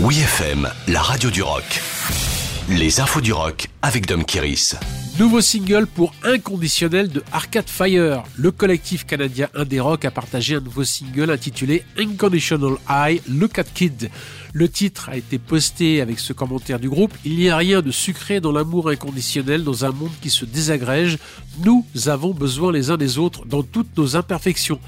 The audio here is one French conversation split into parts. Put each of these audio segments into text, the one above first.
Oui FM, la radio du rock. Les infos du rock avec Dom Kiris. Nouveau single pour Inconditionnel de Arcade Fire. Le collectif canadien Indie Rock a partagé un nouveau single intitulé Unconditional Eye Look at Kid. Le titre a été posté avec ce commentaire du groupe. Il n'y a rien de sucré dans l'amour inconditionnel dans un monde qui se désagrège. Nous avons besoin les uns des autres dans toutes nos imperfections.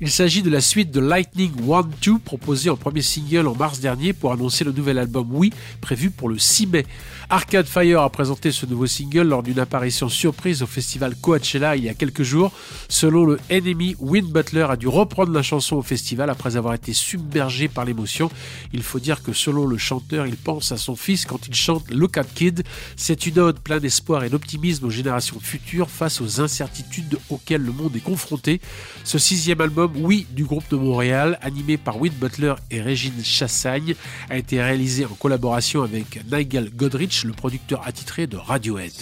Il s'agit de la suite de Lightning One 2 proposée en premier single en mars dernier pour annoncer le nouvel album Oui prévu pour le 6 mai. Arcade Fire a présenté ce nouveau single lors d'une apparition surprise au festival Coachella il y a quelques jours. Selon le Enemy, Win Butler a dû reprendre la chanson au festival après avoir été submergé par l'émotion. Il faut dire que selon le chanteur, il pense à son fils quand il chante Look at Kid. C'est une ode plein d'espoir et d'optimisme aux générations futures face aux incertitudes auxquelles le monde est confronté. Ce sixième album oui du groupe de Montréal, animé par Win Butler et Régine Chassagne, a été réalisé en collaboration avec Nigel Godrich, le producteur attitré de Radiohead.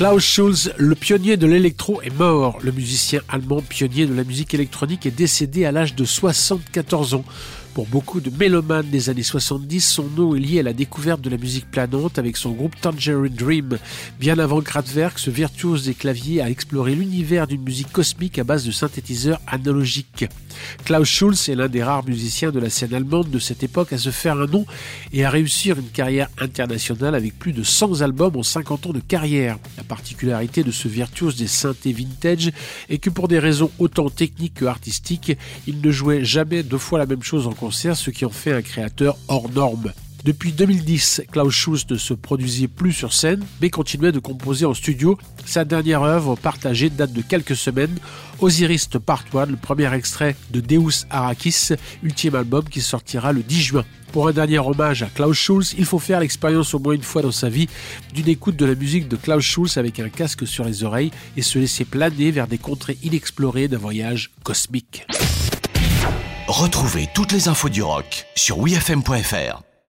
Klaus Schulz, le pionnier de l'électro, est mort. Le musicien allemand pionnier de la musique électronique est décédé à l'âge de 74 ans. Pour beaucoup de mélomanes des années 70, son nom est lié à la découverte de la musique planante avec son groupe Tangerine Dream. Bien avant Kraftwerk, ce virtuose des claviers a exploré l'univers d'une musique cosmique à base de synthétiseurs analogiques. Klaus Schulz est l'un des rares musiciens de la scène allemande de cette époque à se faire un nom et à réussir une carrière internationale avec plus de 100 albums en 50 ans de carrière. La particularité de ce virtuose des synthés vintage est que pour des raisons autant techniques que artistiques, il ne jouait jamais deux fois la même chose en concert, ce qui en fait un créateur hors norme. Depuis 2010, Klaus Schulz ne se produisait plus sur scène, mais continuait de composer en studio. Sa dernière œuvre partagée date de quelques semaines, Osiris Part 1, le premier extrait de Deus Arrakis, ultime album qui sortira le 10 juin. Pour un dernier hommage à Klaus Schulz, il faut faire l'expérience au moins une fois dans sa vie d'une écoute de la musique de Klaus Schulz avec un casque sur les oreilles et se laisser planer vers des contrées inexplorées d'un voyage cosmique. Retrouvez toutes les infos du rock sur wfm.fr.